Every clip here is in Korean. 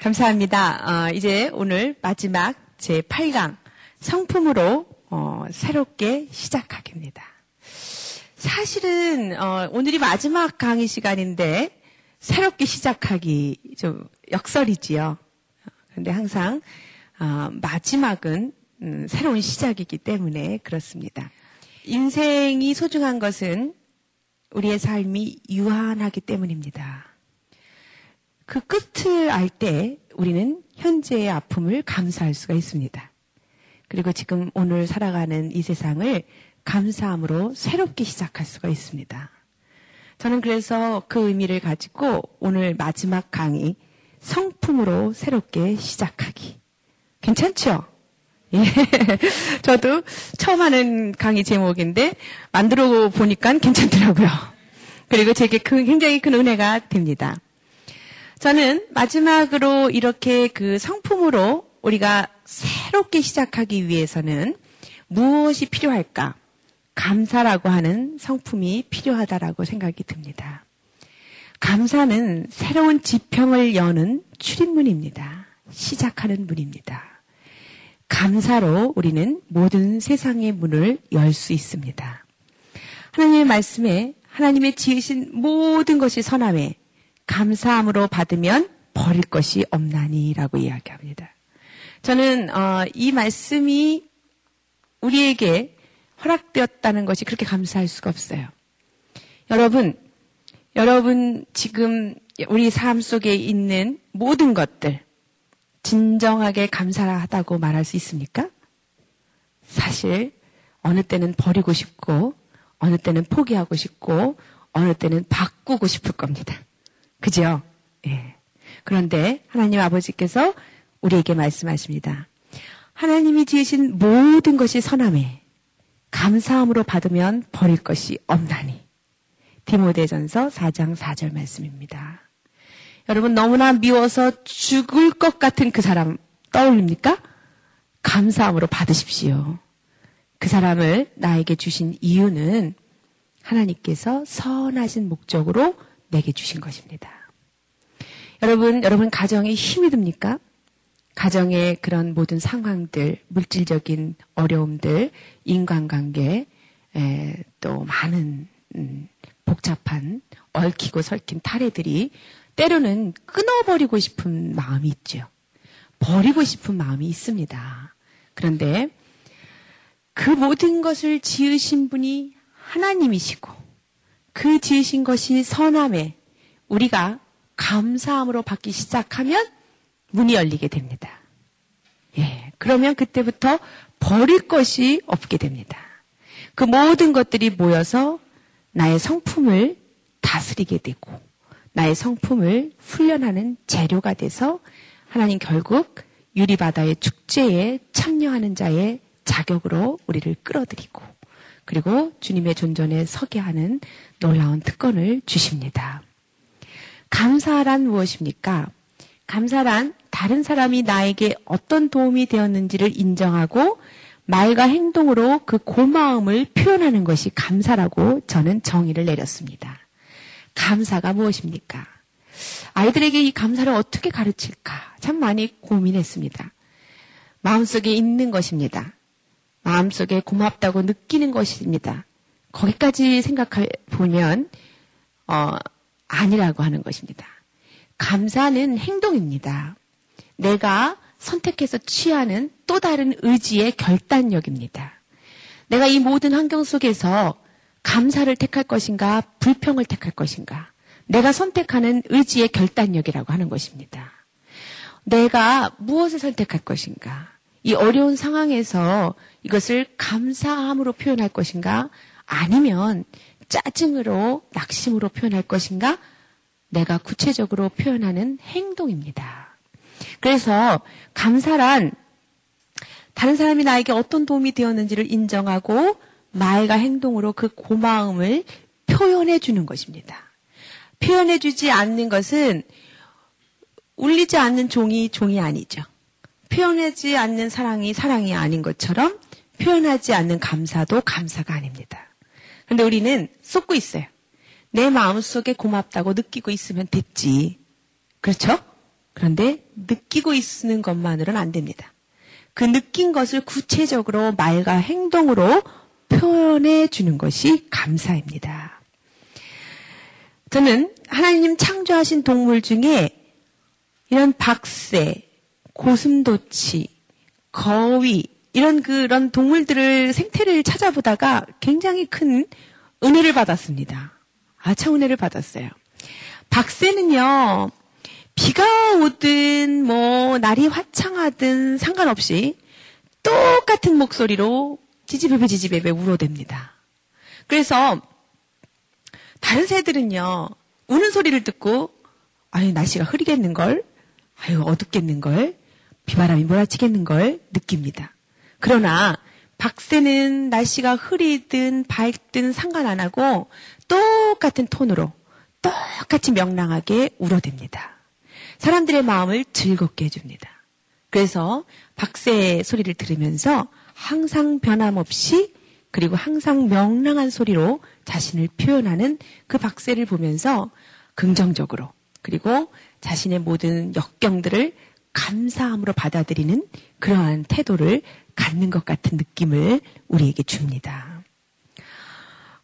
감사합니다. 어, 이제 오늘 마지막 제 8강 성품으로 어, 새롭게 시작하겠습니다. 사실은 어, 오늘이 마지막 강의 시간인데 새롭게 시작하기 좀 역설이지요. 그런데 항상 어, 마지막은 음, 새로운 시작이기 때문에 그렇습니다. 인생이 소중한 것은 우리의 삶이 유한하기 때문입니다. 그 끝을 알 때 우리는 현재의 아픔을 감사할 수가 있습니다. 그리고 지금 오늘 살아가는 이 세상을 감사함으로 새롭게 시작할 수가 있습니다. 저는 그래서 그 의미를 가지고 오늘 마지막 강의 성품으로 새롭게 시작하기. 괜찮죠? 예. 저도 처음 하는 강의 제목인데 만들어 보니까 괜찮더라고요. 그리고 제게 그 굉장히 큰 은혜가 됩니다. 저는 마지막으로 이렇게 그 성품으로 우리가 새롭게 시작하기 위해서는 무엇이 필요할까? 감사라고 하는 성품이 필요하다라고 생각이 듭니다. 감사는 새로운 지평을 여는 출입문입니다. 시작하는 문입니다. 감사로 우리는 모든 세상의 문을 열 수 있습니다. 하나님의 말씀에 하나님의 지으신 모든 것이 선함에 감사함으로 받으면 버릴 것이 없나니라고 이야기합니다. 저는 어, 이 말씀이 우리에게 허락되었다는 것이 그렇게 감사할 수가 없어요. 여러분, 여러분 지금 우리 삶 속에 있는 모든 것들 진정하게 감사하다고 말할 수 있습니까? 사실 어느 때는 버리고 싶고 어느 때는 포기하고 싶고 어느 때는 바꾸고 싶을 겁니다. 그죠? 예. 그런데 하나님 아버지께서 우리에게 말씀하십니다. 하나님이 지으신 모든 것이 선함에 감사함으로 받으면 버릴 것이 없나니. 디모데전서 4장 4절 말씀입니다. 여러분 너무나 미워서 죽을 것 같은 그 사람 떠올립니까? 감사함으로 받으십시오. 그 사람을 나에게 주신 이유는 하나님께서 선하신 목적으로 내게 주신 것입니다. 여러분, 여러분 가정에 힘이 듭니까? 가정의 그런 모든 상황들, 물질적인 어려움들, 인간관계, 에, 또 많은 음, 복잡한 얽히고 설킨 탈애들이 때로는 끊어버리고 싶은 마음이 있죠. 버리고 싶은 마음이 있습니다. 그런데 그 모든 것을 지으신 분이 하나님이시고 그 지으신 것이 선함에 우리가 감사함으로 받기 시작하면 문이 열리게 됩니다. 예. 그러면 그때부터 버릴 것이 없게 됩니다. 그 모든 것들이 모여서 나의 성품을 다스리게 되고 나의 성품을 훈련하는 재료가 돼서 하나님 결국 유리바다의 축제에 참여하는 자의 자격으로 우리를 끌어들이고 그리고 주님의 존전에 서게 하는 놀라운 특권을 주십니다. 감사란 무엇입니까? 감사란 다른 사람이 나에게 어떤 도움이 되었는지를 인정하고 말과 행동으로 그 고마움을 표현하는 것이 감사라고 저는 정의를 내렸습니다. 감사가 무엇입니까? 아이들에게 이 감사를 어떻게 가르칠까 참 많이 고민했습니다. 마음속에 있는 것입니다. 마음속에 고맙다고 느끼는 것입니다. 거기까지 생각해 보면 어, 아니라고 하는 것입니다. 감사는 행동입니다. 내가 선택해서 취하는 또 다른 의지의 결단력입니다. 내가 이 모든 환경 속에서 감사를 택할 것인가, 불평을 택할 것인가. 내가 선택하는 의지의 결단력이라고 하는 것입니다. 내가 무엇을 선택할 것인가. 이 어려운 상황에서 이것을 감사함으로 표현할 것인가, 아니면 짜증으로, 낙심으로 표현할 것인가, 내가 구체적으로 표현하는 행동입니다. 그래서 감사란 다른 사람이 나에게 어떤 도움이 되었는지를 인정하고 말과 행동으로 그 고마움을 표현해 주는 것입니다. 표현해 주지 않는 것은 울리지 않는 종이 종이 아니죠. 표현하지 않는 사랑이 사랑이 아닌 것처럼 표현하지 않는 감사도 감사가 아닙니다. 그런데 우리는 쏟고 있어요. 내 마음속에 고맙다고 느끼고 있으면 됐지. 그렇죠? 그런데 느끼고 있는 것만으로는 안 됩니다. 그 느낀 것을 구체적으로 말과 행동으로 표현해 주는 것이 감사입니다. 저는 하나님 창조하신 동물 중에 이런 박새, 고슴도치, 거위, 이런 그런 동물들을 생태를 찾아보다가 굉장히 큰 은혜를 받았습니다. 아차 은혜를 받았어요. 박새는요, 비가 오든 뭐 날이 화창하든 상관없이 똑같은 목소리로 지지배배 지지배배 울어댑니다. 그래서 다른 새들은요, 우는 소리를 듣고 아유 날씨가 흐리겠는걸, 아유 어둡겠는걸, 비바람이 몰아치겠는 걸 느낍니다. 그러나 박새는 날씨가 흐리든 밝든 상관 안 하고 똑같은 톤으로 똑같이 명랑하게 울어댑니다. 사람들의 마음을 즐겁게 해줍니다. 그래서 박새의 소리를 들으면서 항상 변함없이 그리고 항상 명랑한 소리로 자신을 표현하는 그 박새를 보면서 긍정적으로 그리고 자신의 모든 역경들을 감사함으로 받아들이는 그러한 태도를 갖는 것 같은 느낌을 우리에게 줍니다.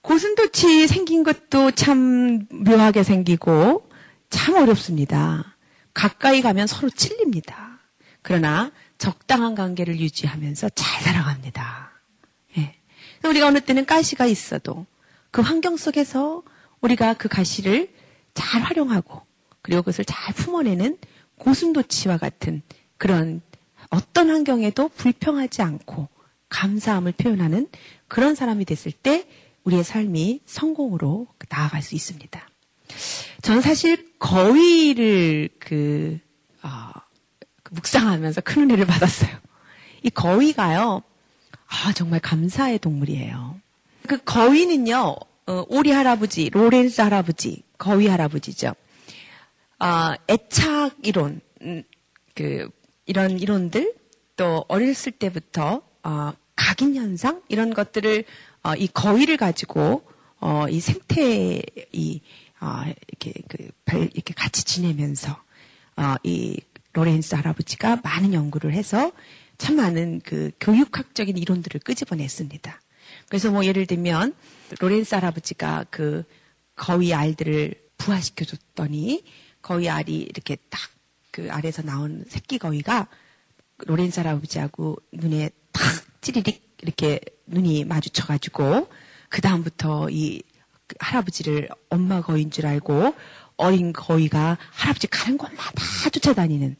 고슴도치 생긴 것도 참 묘하게 생기고 참 어렵습니다. 가까이 가면 서로 찔립니다. 그러나 적당한 관계를 유지하면서 잘 살아갑니다. 예. 우리가 어느 때는 가시가 있어도 그 환경 속에서 우리가 그 가시를 잘 활용하고 그리고 그것을 잘 품어내는 고슴도치와 같은 그런 어떤 환경에도 불평하지 않고 감사함을 표현하는 그런 사람이 됐을 때 우리의 삶이 성공으로 나아갈 수 있습니다. 저는 사실 거위를 그, 어, 그 묵상하면서 큰 은혜를 받았어요. 이 거위가요, 아, 정말 감사의 동물이에요. 그 거위는요, 어, 오리 할아버지, 로렌스 할아버지, 거위 할아버지죠. 아, 애착 이론, 음, 그, 이런 이론들, 또 어렸을 때부터, 어, 각인 현상, 이런 것들을, 어, 이 거위를 가지고, 어, 이 생태, 이, 어, 이렇게, 그, 이렇게 같이 지내면서, 어, 이 로렌스 할아버지가 많은 연구를 해서 참 많은 그 교육학적인 이론들을 끄집어냈습니다. 그래서 뭐 예를 들면, 로렌스 할아버지가 그 거위 알들을 부화시켜줬더니 거위 알이 이렇게 딱 그 알에서 나온 새끼 거위가 로렌스 할아버지하고 눈에 탁 찌리릭 이렇게 눈이 마주쳐가지고 그 다음부터 이 할아버지를 엄마 거위인 줄 알고 어린 거위가 할아버지 가는 곳마다 쫓아다니는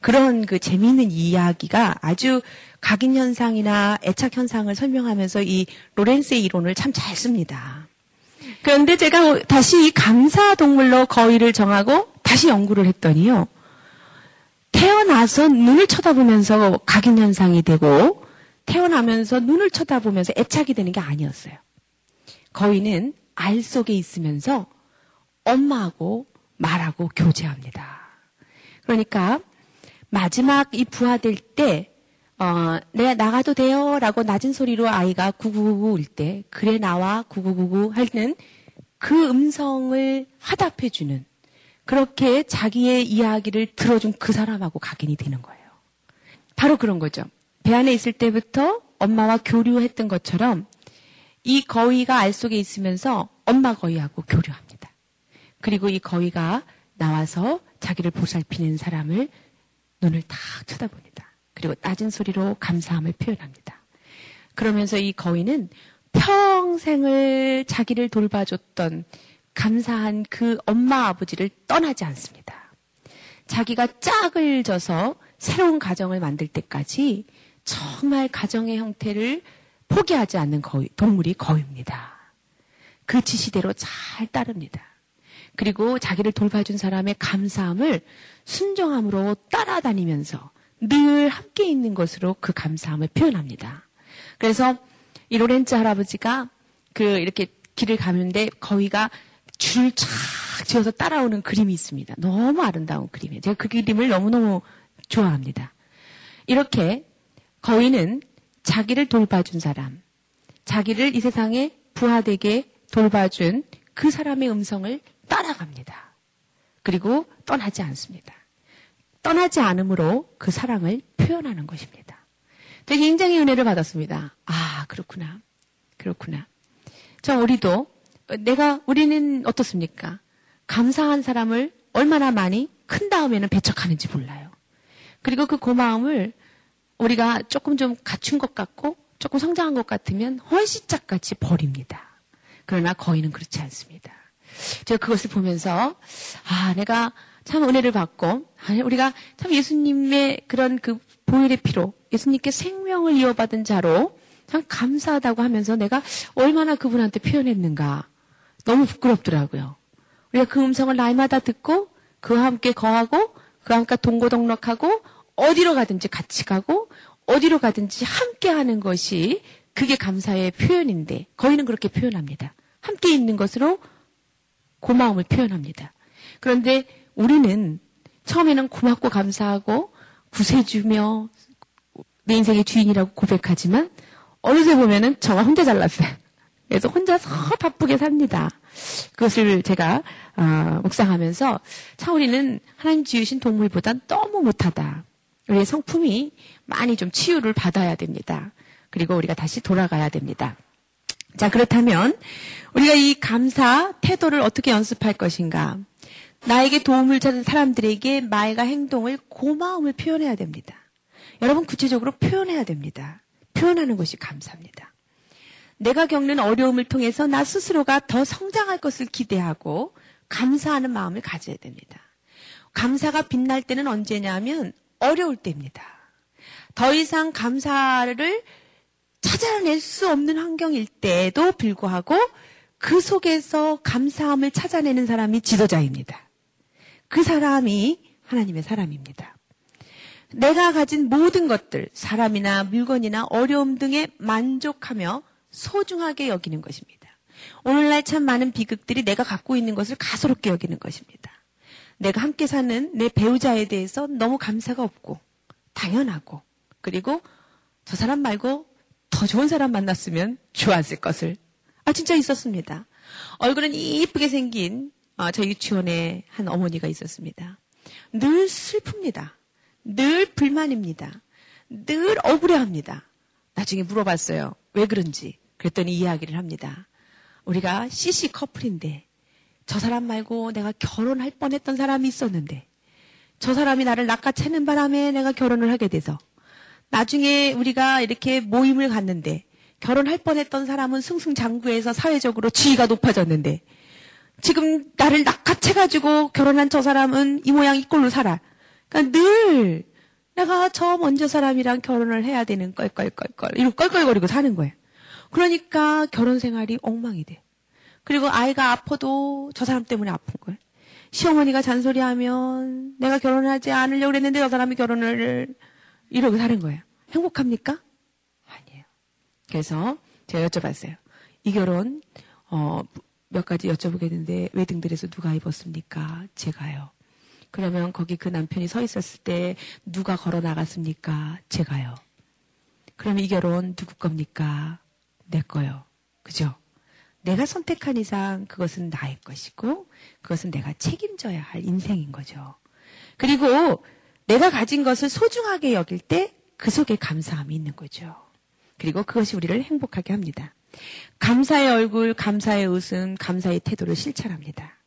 그런 그 재미있는 이야기가 아주 각인 현상이나 애착 현상을 설명하면서 이 로렌스의 이론을 참 잘 씁니다. 그런데 제가 다시 이 감사 동물로 거위를 정하고 다시 연구를 했더니요. 태어나서 눈을 쳐다보면서 각인 현상이 되고 태어나면서 눈을 쳐다보면서 애착이 되는 게 아니었어요. 거위는 알 속에 있으면서 엄마하고 말하고 교제합니다. 그러니까 마지막 이 부화될 때 어, 내가 나가도 돼요 라고 낮은 소리로 아이가 구구구구 울 때 그래 나와 구구구구 하는 그 음성을 화답해주는 그렇게 자기의 이야기를 들어준 그 사람하고 각인이 되는 거예요. 바로 그런 거죠. 배 안에 있을 때부터 엄마와 교류했던 것처럼 이 거위가 알 속에 있으면서 엄마 거위하고 교류합니다. 그리고 이 거위가 나와서 자기를 보살피는 사람을 눈을 딱 쳐다봅니다. 그리고 낮은 소리로 감사함을 표현합니다. 그러면서 이 거위는 평생을 자기를 돌봐줬던 감사한 그 엄마 아버지를 떠나지 않습니다. 자기가 짝을 져서 새로운 가정을 만들 때까지 정말 가정의 형태를 포기하지 않는 거위, 동물이 거위입니다. 그 지시대로 잘 따릅니다. 그리고 자기를 돌봐준 사람의 감사함을 순정함으로 따라다니면서 늘 함께 있는 것으로 그 감사함을 표현합니다. 그래서 이 로렌츠 할아버지가 그 이렇게 길을 가는데 거위가 줄쫙 지어서 따라오는 그림이 있습니다. 너무 아름다운 그림이에요. 제가 그 그림을 너무너무 좋아합니다. 이렇게 거위는 자기를 돌봐준 사람, 자기를 이 세상에 부하되게 돌봐준 그 사람의 음성을 따라갑니다. 그리고 떠나지 않습니다. 떠나지 않으므로 그 사랑을 표현하는 것입니다. 굉장히 은혜를 받았습니다. 아, 그렇구나. 그렇구나. 저 우리도 내가 우리는 어떻습니까? 감사한 사람을 얼마나 많이 큰 다음에는 배척하는지 몰라요. 그리고 그 고마움을 우리가 조금 좀 갖춘 것 같고 조금 성장한 것 같으면 헌시짝 같이 버립니다. 그러나 거의는 그렇지 않습니다. 제가 그것을 보면서 아 내가 참 은혜를 받고 우리가 참 예수님의 그런 그 보혈의 피로 예수님께 생명을 이어받은 자로 참 감사하다고 하면서 내가 얼마나 그분한테 표현했는가 너무 부끄럽더라고요. 우리가 그 음성을 날마다 듣고 그와 함께 거하고 그와 함께 동고동락하고 어디로 가든지 같이 가고 어디로 가든지 함께 하는 것이 그게 감사의 표현인데 거의는 그렇게 표현합니다. 함께 있는 것으로 고마움을 표현합니다. 그런데 우리는 처음에는 고맙고 감사하고 구세주며 내 인생의 주인이라고 고백하지만 어느새 보면은 저가 혼자 잘났어요. 그래서 혼자서 바쁘게 삽니다. 그것을 제가 어, 묵상하면서 참 우리는 하나님 지으신 동물보단 너무 못하다. 우리의 성품이 많이 좀 치유를 받아야 됩니다. 그리고 우리가 다시 돌아가야 됩니다. 자, 그렇다면 우리가 이 감사 태도를 어떻게 연습할 것인가? 나에게 도움을 찾은 사람들에게 말과 행동을 고마움을 표현해야 됩니다. 여러분 구체적으로 표현해야 됩니다. 표현하는 것이 감사합니다. 내가 겪는 어려움을 통해서 나 스스로가 더 성장할 것을 기대하고 감사하는 마음을 가져야 됩니다. 감사가 빛날 때는 언제냐면 어려울 때입니다. 더 이상 감사를 찾아낼 수 없는 환경일 때에도 불구하고 그 속에서 감사함을 찾아내는 사람이 지도자입니다. 그 사람이 하나님의 사람입니다. 내가 가진 모든 것들, 사람이나 물건이나 어려움 등에 만족하며 소중하게 여기는 것입니다. 오늘날 참 많은 비극들이 내가 갖고 있는 것을 가소롭게 여기는 것입니다. 내가 함께 사는 내 배우자에 대해서 너무 감사가 없고, 당연하고, 그리고 저 사람 말고 더 좋은 사람 만났으면 좋았을 것을. 아, 진짜 있었습니다. 얼굴은 이쁘게 생긴 아, 저 유치원에 한 어머니가 있었습니다. 늘 슬픕니다. 늘 불만입니다. 늘 억울해합니다. 나중에 물어봤어요. 왜 그런지. 그랬더니 이야기를 합니다. 우리가 CC 커플인데 저 사람 말고 내가 결혼할 뻔했던 사람이 있었는데 저 사람이 나를 낚아채는 바람에 내가 결혼을 하게 돼서 나중에 우리가 이렇게 모임을 갔는데 결혼할 뻔했던 사람은 승승장구해서 사회적으로 지위가 높아졌는데 지금 나를 낚아채가지고 결혼한 저 사람은 이 모양 이 꼴로 살아. 그러니까 늘 내가 저 먼저 사람이랑 결혼을 해야 되는 껄껄껄껄 이러고 껄껄거리고 사는 거예요. 그러니까 결혼 생활이 엉망이 돼. 그리고 아이가 아파도 저 사람 때문에 아픈 거예요. 시어머니가 잔소리하면 내가 결혼하지 않으려고 그랬는데 저 사람이 결혼을 이러고 사는 거예요. 행복합니까? 아니에요. 그래서 제가 여쭤봤어요. 이 결혼 어, 몇 가지 여쭤보겠는데 웨딩드레스 누가 입었습니까? 제가요. 그러면 거기 그 남편이 서 있었을 때 누가 걸어 나갔습니까? 제가요. 그럼 이 결혼 누구 겁니까? 내 거요. 그죠? 내가 선택한 이상 그것은 나의 것이고 그것은 내가 책임져야 할 인생인 거죠. 그리고 내가 가진 것을 소중하게 여길 때 그 속에 감사함이 있는 거죠. 그리고 그것이 우리를 행복하게 합니다. 감사의 얼굴, 감사의 웃음, 감사의 태도를 실천합니다.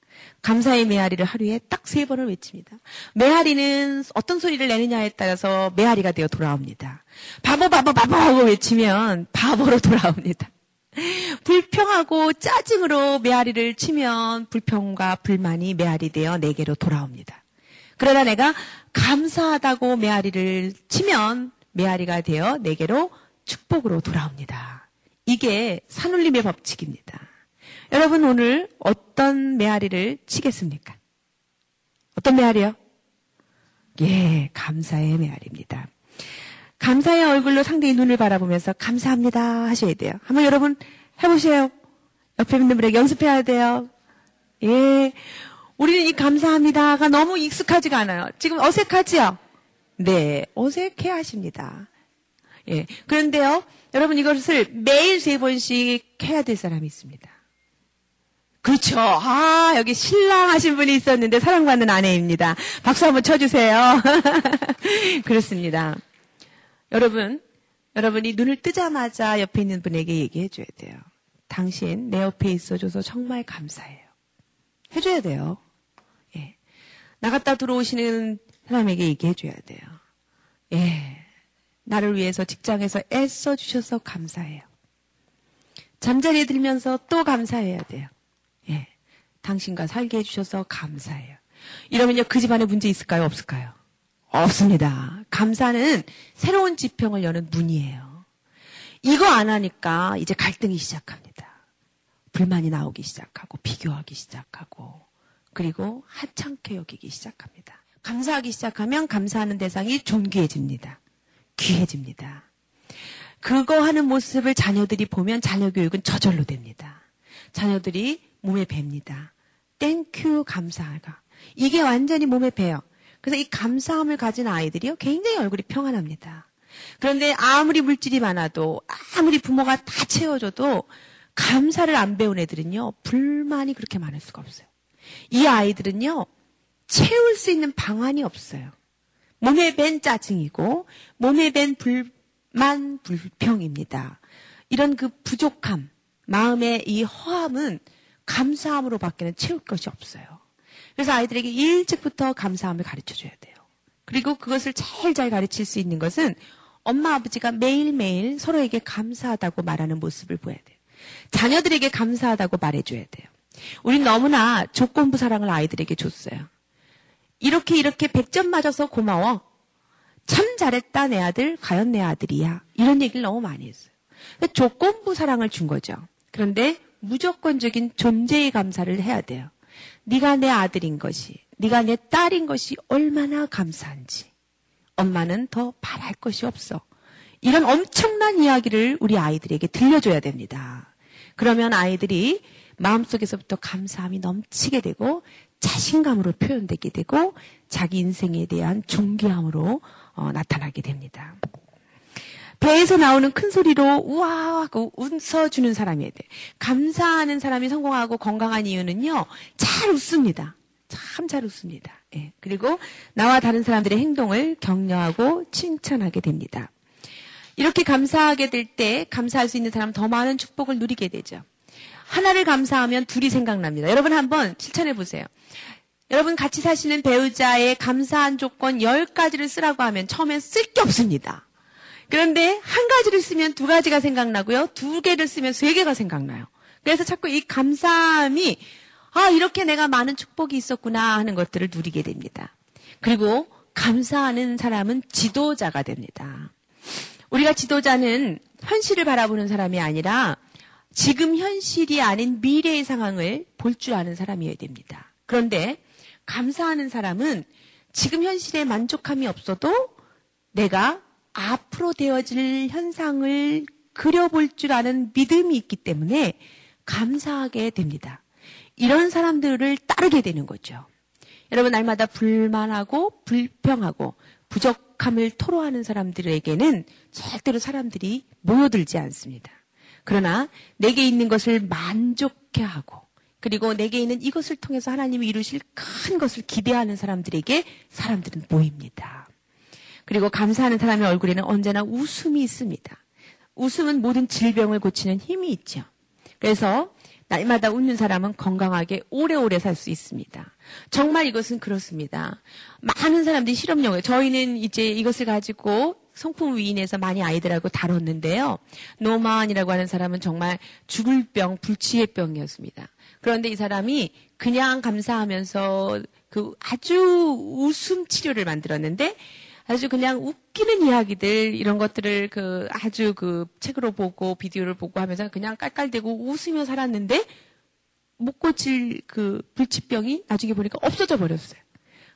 감사의 메아리를 하루에 딱 세 번을 외칩니다. 메아리는 어떤 소리를 내느냐에 따라서 메아리가 되어 돌아옵니다. 바보, 바보, 바보 하고 외치면 바보로 돌아옵니다. 불평하고 짜증으로 메아리를 치면 불평과 불만이 메아리 되어 내게로 돌아옵니다. 그러나 내가 감사하다고 메아리를 치면 메아리가 되어 내게로 축복으로 돌아옵니다. 이게 산울림의 법칙입니다. 여러분 오늘 어떤 메아리를 치겠습니까? 어떤 메아리요? 예, 감사의 메아리입니다. 감사의 얼굴로 상대의 눈을 바라보면서 감사합니다 하셔야 돼요. 한번 여러분 해보세요. 옆에 있는 분에게 연습해야 돼요. 예. 우리는 이 감사합니다가 너무 익숙하지가 않아요. 지금 어색하지요? 네, 어색해 하십니다. 예. 그런데요, 여러분 이것을 매일 세 번씩 해야 될 사람이 있습니다. 그렇죠. 아, 여기 신랑 하신 분이 있었는데 사랑받는 아내입니다. 박수 한번 쳐주세요. 그렇습니다. 여러분, 여러분이 눈을 뜨자마자 옆에 있는 분에게 얘기해 줘야 돼요. 당신 내 옆에 있어줘서 정말 감사해요. 해줘야 돼요. 예. 나갔다 들어오시는 사람에게 얘기해 줘야 돼요. 예. 나를 위해서 직장에서 애써 주셔서 감사해요. 잠자리에 들면서 또 감사해야 돼요. 예. 당신과 살게 해주셔서 감사해요. 이러면요, 그 집안에 문제 있을까요? 없을까요? 없습니다. 감사는 새로운 지평을 여는 문이에요. 이거 안 하니까 이제 갈등이 시작합니다. 불만이 나오기 시작하고, 비교하기 시작하고, 그리고 하찮게 여기기 시작합니다. 감사하기 시작하면 감사하는 대상이 존귀해집니다. 귀해집니다. 그거 하는 모습을 자녀들이 보면 자녀 교육은 저절로 됩니다. 자녀들이 몸에 뱁니다. Thank you 감사가. 이게 완전히 몸에 배요. 그래서 이 감사함을 가진 아이들이요. 굉장히 얼굴이 평안합니다. 그런데 아무리 물질이 많아도 아무리 부모가 다 채워줘도 감사를 안 배운 애들은요. 불만이 그렇게 많을 수가 없어요. 이 아이들은요. 채울 수 있는 방안이 없어요. 몸에 밴 짜증이고 몸에 밴 불만 불평입니다. 이런 그 부족함, 마음의 이 허함은 감사함으로 밖에는 채울 것이 없어요. 그래서 아이들에게 일찍부터 감사함을 가르쳐 줘야 돼요. 그리고 그것을 제일 잘 가르칠 수 있는 것은 엄마 아버지가 매일매일 서로에게 감사하다고 말하는 모습을 보여야 돼요. 자녀들에게 감사하다고 말해줘야 돼요. 우린 너무나 조건부 사랑을 아이들에게 줬어요. 이렇게 이렇게 100점 맞아서 고마워. 참 잘했다 내 아들, 과연 내 아들이야. 이런 얘기를 너무 많이 했어요. 조건부 사랑을 준 거죠. 그런데 무조건적인 존재의 감사를 해야 돼요. 네가 내 아들인 것이, 네가 내 딸인 것이 얼마나 감사한지. 엄마는 더 바랄 것이 없어. 이런 엄청난 이야기를 우리 아이들에게 들려줘야 됩니다. 그러면 아이들이 마음속에서부터 감사함이 넘치게 되고 자신감으로 표현되게 되고 자기 인생에 대한 존귀함으로 어, 나타나게 됩니다. 배에서 나오는 큰 소리로 우와 하고 웃어주는 사람이어야 돼. 감사하는 사람이 성공하고 건강한 이유는요. 잘 웃습니다. 참 잘 웃습니다. 예. 그리고 나와 다른 사람들의 행동을 격려하고 칭찬하게 됩니다. 이렇게 감사하게 될 때 감사할 수 있는 사람은 더 많은 축복을 누리게 되죠. 하나를 감사하면 둘이 생각납니다. 여러분 한번 실천해 보세요. 여러분 같이 사시는 배우자의 감사한 조건 10가지를 쓰라고 하면 처음엔 쓸 게 없습니다. 그런데 한 가지를 쓰면 두 가지가 생각나고요. 두 개를 쓰면 세 개가 생각나요. 그래서 자꾸 이 감사함이 아, 이렇게 내가 많은 축복이 있었구나 하는 것들을 누리게 됩니다. 그리고 감사하는 사람은 지도자가 됩니다. 우리가 지도자는 현실을 바라보는 사람이 아니라 지금 현실이 아닌 미래의 상황을 볼 줄 아는 사람이어야 됩니다. 그런데 감사하는 사람은 지금 현실에 만족함이 없어도 내가 앞으로 되어질 현상을 그려볼 줄 아는 믿음이 있기 때문에 감사하게 됩니다. 이런 사람들을 따르게 되는 거죠. 여러분, 날마다 불만하고 불평하고 부족함을 토로하는 사람들에게는 절대로 사람들이 모여들지 않습니다. 그러나 내게 있는 것을 만족해 하고 그리고 내게 있는 이것을 통해서 하나님이 이루실 큰 것을 기대하는 사람들에게 사람들은 모입니다. 그리고 감사하는 사람의 얼굴에는 언제나 웃음이 있습니다. 웃음은 모든 질병을 고치는 힘이 있죠. 그래서 날마다 웃는 사람은 건강하게 오래오래 살 수 있습니다. 정말 이것은 그렇습니다. 많은 사람들이 실험용에 저희는 이제 이것을 가지고 성품 위인에서 많이 아이들하고 다뤘는데요. 노만이라고 하는 사람은 정말 죽을 병, 불치의 병이었습니다. 그런데 이 사람이 그냥 감사하면서 그 아주 웃음 치료를 만들었는데 아주 그냥 웃기는 이야기들 이런 것들을 그 아주 그 책으로 보고 비디오를 보고 하면서 그냥 깔깔대고 웃으며 살았는데 못 고칠 그 불치병이 나중에 보니까 없어져 버렸어요.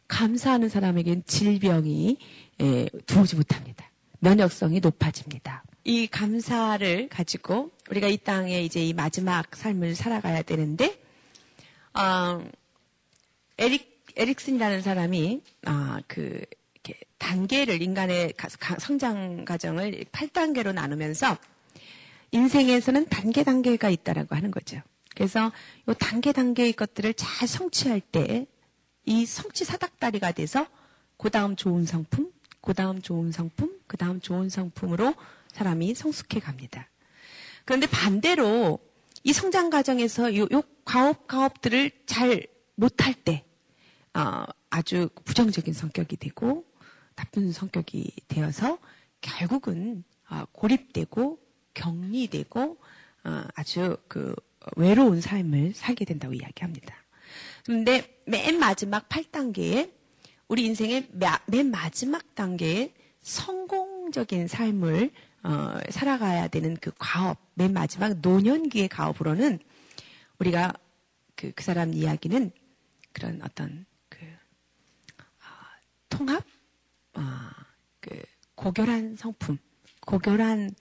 감사하는 사람에겐 질병이 예, 들어오지 못합니다. 면역성이 높아집니다. 이 감사를 가지고 우리가 이 땅에 이제 이 마지막 삶을 살아가야 되는데, 어, 에릭, 에릭슨이라는 사람이, 아, 그, 이렇게 단계를, 인간의 성장 과정을 8단계로 나누면서 인생에서는 단계 단계가 있다라고 하는 거죠. 그래서 요 단계 단계의 것들을 잘 성취할 때 이 성취 사닥다리가 돼서 그 다음 좋은 성품, 그 다음 좋은 성품, 그 다음 좋은 성품으로 사람이 성숙해 갑니다. 그런데 반대로 이 성장 과정에서 요, 요 가업 가업들을 잘 못할 때 어, 아주 부정적인 성격이 되고 나쁜 성격이 되어서 결국은 어, 고립되고 격리되고 어, 아주 그 외로운 삶을 살게 된다고 이야기합니다. 그런데 맨 마지막 8단계에 우리 인생의 맨 마지막 단계에 성공적인 삶을 어, 살아가야 되는 그 과업, 맨 마지막 노년기의 과업으로는 우리가 그, 그 사람 이야기는 그런 어떤 그, 어, 통합, 어, 그, 고결한 성품, 고결한,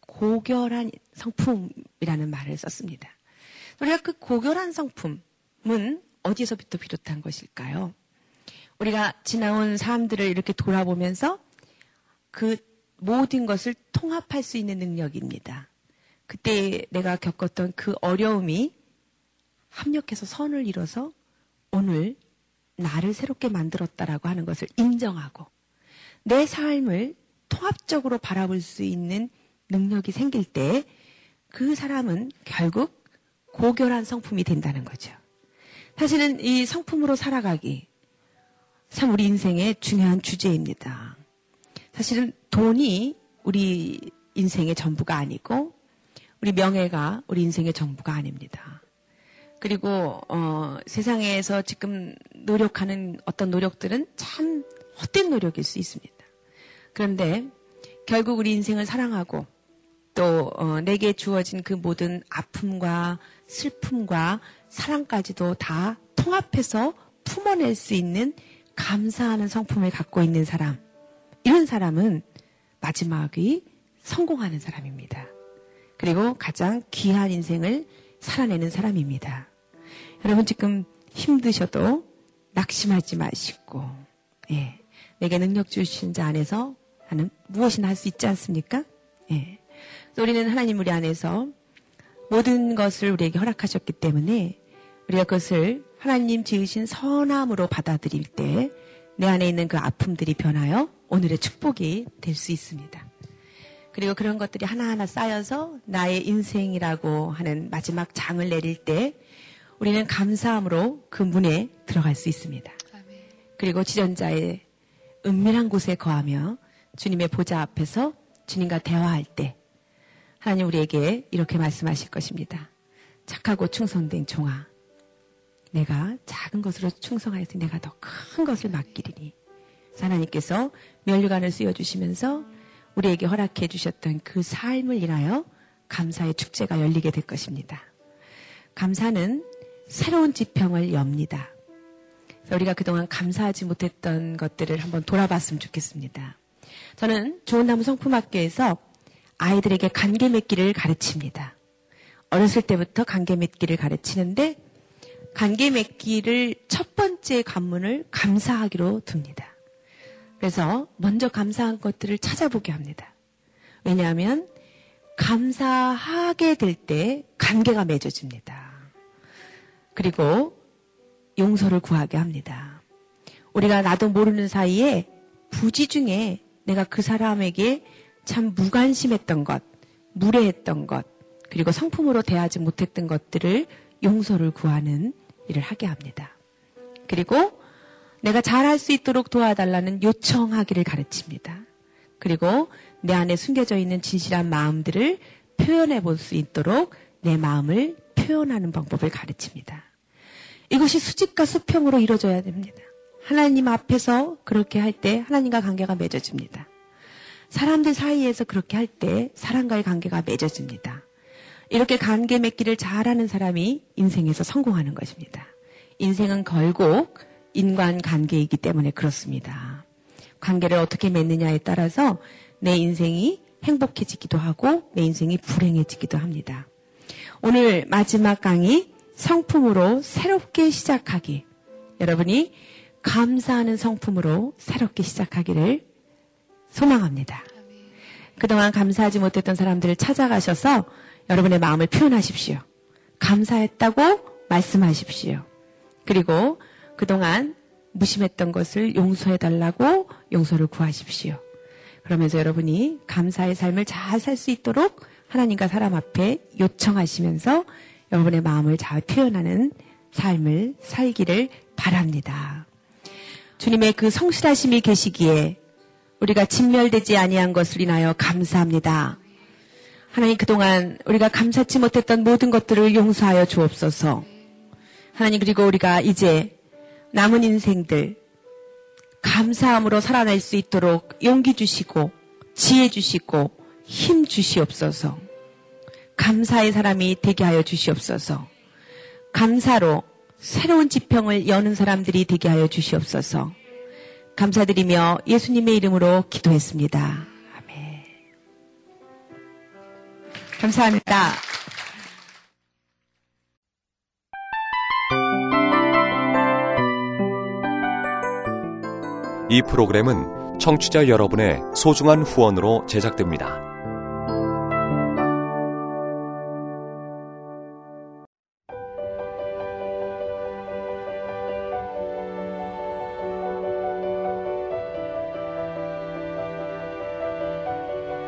고결한 성품이라는 말을 썼습니다. 우리가 그 고결한 성품은 어디서부터 비롯한 것일까요? 우리가 지나온 사람들을 이렇게 돌아보면서 그 모든 것을 통합할 수 있는 능력입니다. 그때 내가 겪었던 그 어려움이 합력해서 선을 이뤄서 오늘 나를 새롭게 만들었다라고 하는 것을 인정하고 내 삶을 통합적으로 바라볼 수 있는 능력이 생길 때 그 사람은 결국 고결한 성품이 된다는 거죠. 사실은 이 성품으로 살아가기 참 우리 인생의 중요한 주제입니다. 사실은 돈이 우리 인생의 전부가 아니고 우리 명예가 우리 인생의 전부가 아닙니다. 그리고 어, 세상에서 지금 노력하는 어떤 노력들은 참 헛된 노력일 수 있습니다. 그런데 결국 우리 인생을 사랑하고 또 어, 내게 주어진 그 모든 아픔과 슬픔과 사랑까지도 다 통합해서 품어낼 수 있는 감사하는 성품을 갖고 있는 사람. 이런 사람은 마지막이 성공하는 사람입니다. 그리고 가장 귀한 인생을 살아내는 사람입니다. 여러분 지금 힘드셔도 낙심하지 마시고, 예. 내게 능력 주신 자 안에서 나는 무엇이나 할 수 있지 않습니까? 예. 우리는 하나님 우리 안에서 모든 것을 우리에게 허락하셨기 때문에 우리가 그것을 하나님 지으신 선함으로 받아들일 때 내 안에 있는 그 아픔들이 변하여 오늘의 축복이 될 수 있습니다. 그리고 그런 것들이 하나하나 쌓여서 나의 인생이라고 하는 마지막 장을 내릴 때 우리는 감사함으로 그 문에 들어갈 수 있습니다. 그리고 지전자의 은밀한 곳에 거하며 주님의 보좌 앞에서 주님과 대화할 때 하나님 우리에게 이렇게 말씀하실 것입니다. 착하고 충성된 종아. 내가 작은 것으로 충성하였으니 내가 더 큰 것을 맡기리니. 하나님께서 멸류관을 씌워주시면서 우리에게 허락해 주셨던 그 삶을 인하여 감사의 축제가 열리게 될 것입니다. 감사는 새로운 지평을 엽니다. 우리가 그동안 감사하지 못했던 것들을 한번 돌아봤으면 좋겠습니다. 저는 좋은 나무 성품학교에서 아이들에게 관계 맺기를 가르칩니다. 어렸을 때부터 관계 맺기를 가르치는데 관계 맺기를 첫 번째 관문을 감사하기로 둡니다. 그래서 먼저 감사한 것들을 찾아보게 합니다. 왜냐하면 감사하게 될 때 관계가 맺어집니다. 그리고 용서를 구하게 합니다. 우리가 나도 모르는 사이에 부지 중에 내가 그 사람에게 참 무관심했던 것, 무례했던 것, 그리고 성품으로 대하지 못했던 것들을 용서를 구하는 일을 하게 합니다. 그리고 내가 잘할 수 있도록 도와달라는 요청하기를 가르칩니다. 그리고 내 안에 숨겨져 있는 진실한 마음들을 표현해 볼 수 있도록 내 마음을 표현하는 방법을 가르칩니다. 이것이 수직과 수평으로 이루어져야 됩니다. 하나님 앞에서 그렇게 할 때 하나님과 관계가 맺어집니다. 사람들 사이에서 그렇게 할 때 사람과의 관계가 맺어집니다. 이렇게 관계 맺기를 잘하는 사람이 인생에서 성공하는 것입니다. 인생은 결국 인간 관계이기 때문에 그렇습니다. 관계를 어떻게 맺느냐에 따라서 내 인생이 행복해지기도 하고 내 인생이 불행해지기도 합니다. 오늘 마지막 강의 성품으로 새롭게 시작하기. 여러분이 감사하는 성품으로 새롭게 시작하기를 소망합니다. 그동안 감사하지 못했던 사람들을 찾아가셔서 여러분의 마음을 표현하십시오. 감사했다고 말씀하십시오. 그리고 그동안 무심했던 것을 용서해달라고 용서를 구하십시오. 그러면서 여러분이 감사의 삶을 잘 살 수 있도록 하나님과 사람 앞에 요청하시면서 여러분의 마음을 잘 표현하는 삶을 살기를 바랍니다. 주님의 그 성실하심이 계시기에 우리가 진멸되지 아니한 것을 인하여 감사합니다. 하나님 그동안 우리가 감사치 못했던 모든 것들을 용서하여 주옵소서. 하나님 그리고 우리가 이제 남은 인생들 감사함으로 살아낼 수 있도록 용기 주시고 지혜 주시고 힘 주시옵소서. 감사의 사람이 되게 하여 주시옵소서. 감사로 새로운 지평을 여는 사람들이 되게 하여 주시옵소서. 감사드리며 예수님의 이름으로 기도했습니다. 아멘. 감사합니다. 이 프로그램은 청취자 여러분의 소중한 후원으로 제작됩니다.